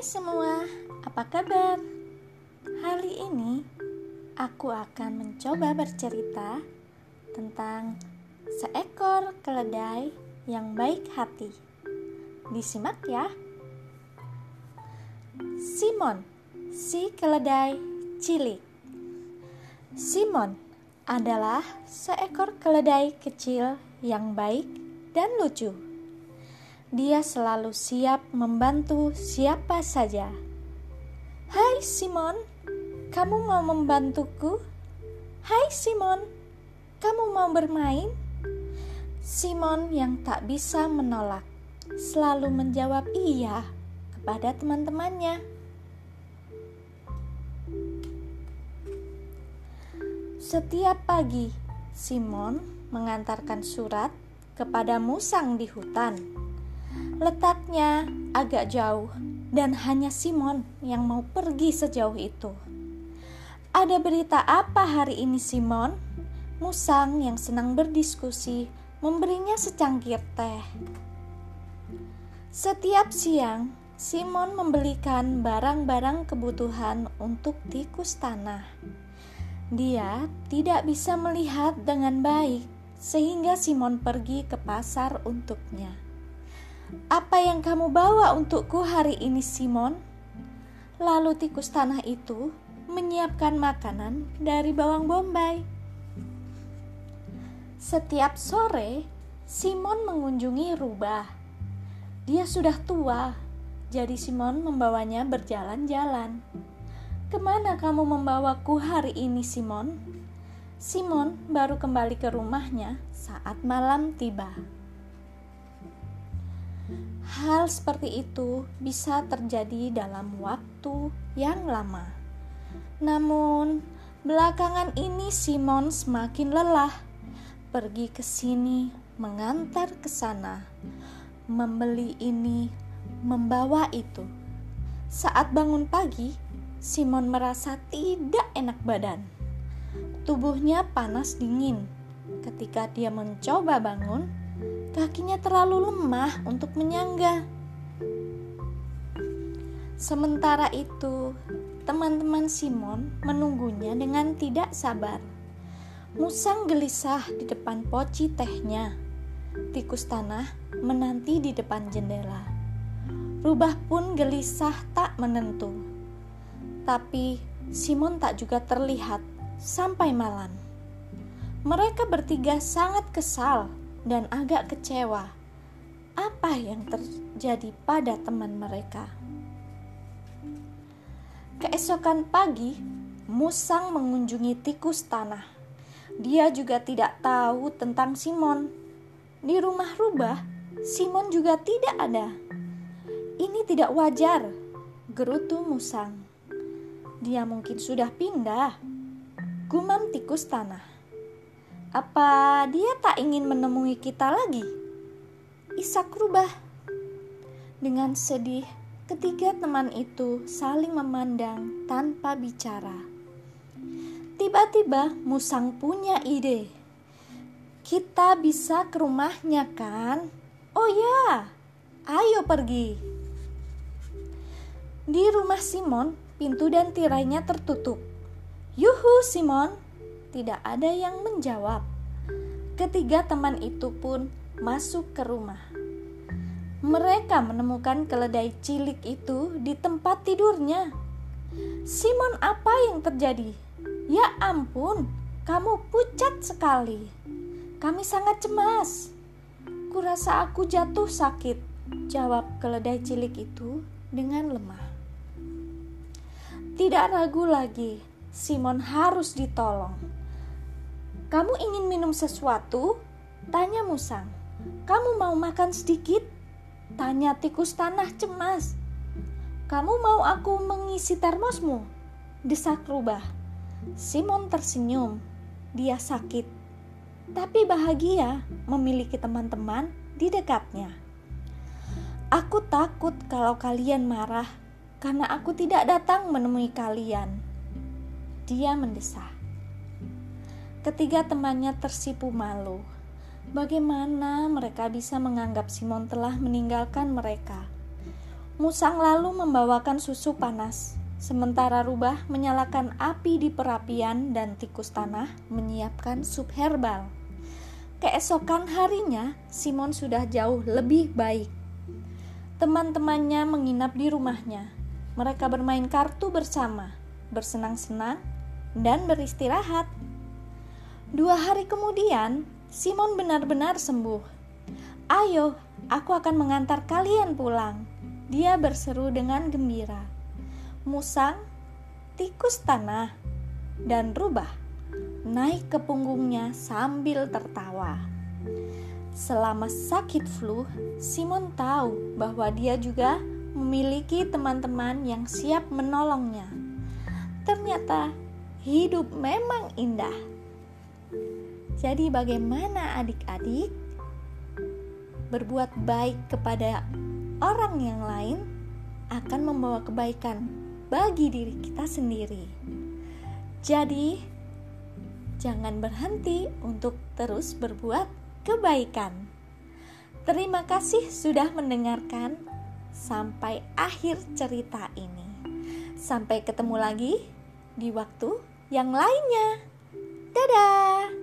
Hai semua, apa kabar? Hari ini aku akan mencoba bercerita tentang seekor keledai yang baik hati. Disimak ya. Simon, si keledai cilik. Simon adalah seekor keledai kecil yang baik dan lucu. Dia selalu siap membantu siapa saja. Hai Simon, kamu mau membantuku? Hai Simon, kamu mau bermain? Simon yang tak bisa menolak selalu menjawab iya kepada teman-temannya. Setiap pagi, Simon mengantarkan surat kepada musang di hutan Letaknya agak jauh dan hanya Simon yang mau pergi sejauh itu. Ada berita apa hari ini Simon? Musang yang senang berdiskusi memberinya secangkir teh. Setiap siang, Simon membelikan barang-barang kebutuhan untuk tikus tanah. Dia tidak bisa melihat dengan baik, sehingga Simon pergi ke pasar untuknya. Apa yang kamu bawa untukku hari ini, Simon? Lalu tikus tanah itu menyiapkan makanan dari bawang bombay. Setiap sore, Simon mengunjungi rubah. Dia sudah tua, jadi Simon membawanya berjalan-jalan. Ke mana kamu membawaku hari ini, Simon? Simon baru kembali ke rumahnya saat malam tiba. Hal seperti itu bisa terjadi dalam waktu yang lama. Namun, belakangan ini Simon semakin lelah, pergi ke sini, mengantar ke sana, membeli ini, membawa itu. Saat bangun pagi, Simon merasa tidak enak badan. Tubuhnya panas dingin. Ketika dia mencoba bangun, kakinya terlalu lemah untuk menyangga. Sementara itu, teman-teman Simon menunggunya dengan tidak sabar. Musang gelisah di depan poci tehnya. Tikus tanah menanti di depan jendela. Rubah pun gelisah tak menentu. Tapi Simon tak juga terlihat sampai malam. Mereka bertiga sangat kesal dan agak kecewa. Apa yang terjadi pada teman mereka? Keesokan pagi, Musang mengunjungi tikus tanah. Dia juga tidak tahu tentang Simon. Di rumah rubah, Simon juga tidak ada. Ini tidak wajar, gerutu Musang. Dia mungkin sudah pindah. Gumam tikus tanah. Apa dia tak ingin menemui kita lagi? Isak rubah. Dengan sedih, ketiga teman itu saling memandang tanpa bicara. Tiba-tiba Musang punya ide. Kita bisa ke rumahnya kan? Oh ya, ayo pergi. Di rumah Simon, pintu dan tirainya tertutup. Yuhu Simon, tidak ada yang menjawab. Ketiga teman itu pun masuk ke rumah. Mereka menemukan keledai cilik itu di tempat tidurnya. Simon, apa yang terjadi? Ya ampun, kamu pucat sekali. Kami sangat cemas. Kurasa aku jatuh sakit, jawab keledai cilik itu dengan lemah. Tidak ragu lagi, Simon harus ditolong. Kamu ingin minum sesuatu? Tanya musang. Kamu mau makan sedikit? Tanya tikus tanah cemas. Kamu mau aku mengisi termosmu? Desak rubah. Simon tersenyum. Dia sakit, tapi bahagia memiliki teman-teman di dekatnya. Aku takut kalau kalian marah karena aku tidak datang menemui kalian. Dia mendesah. Ketiga temannya tersipu malu. Bagaimana mereka bisa menganggap Simon telah meninggalkan mereka? Musang lalu membawakan susu panas, sementara Rubah menyalakan api di perapian dan tikus tanah menyiapkan sup herbal. Keesokan harinya, Simon sudah jauh lebih baik. Teman-temannya menginap di rumahnya. Mereka bermain kartu bersama, bersenang-senang, dan beristirahat. Dua hari kemudian, Simon benar-benar sembuh. Ayo, aku akan mengantar kalian pulang. Dia berseru dengan gembira. Musang, tikus tanah, dan rubah naik ke punggungnya sambil tertawa. Selama sakit flu, Simon tahu bahwa dia juga memiliki teman-teman yang siap menolongnya. Ternyata hidup memang indah. Jadi, bagaimana adik-adik berbuat baik kepada orang yang lain akan membawa kebaikan bagi diri kita sendiri. Jadi, jangan berhenti untuk terus berbuat kebaikan. Terima kasih sudah mendengarkan sampai akhir cerita ini. Sampai ketemu lagi di waktu yang lainnya. Dadah!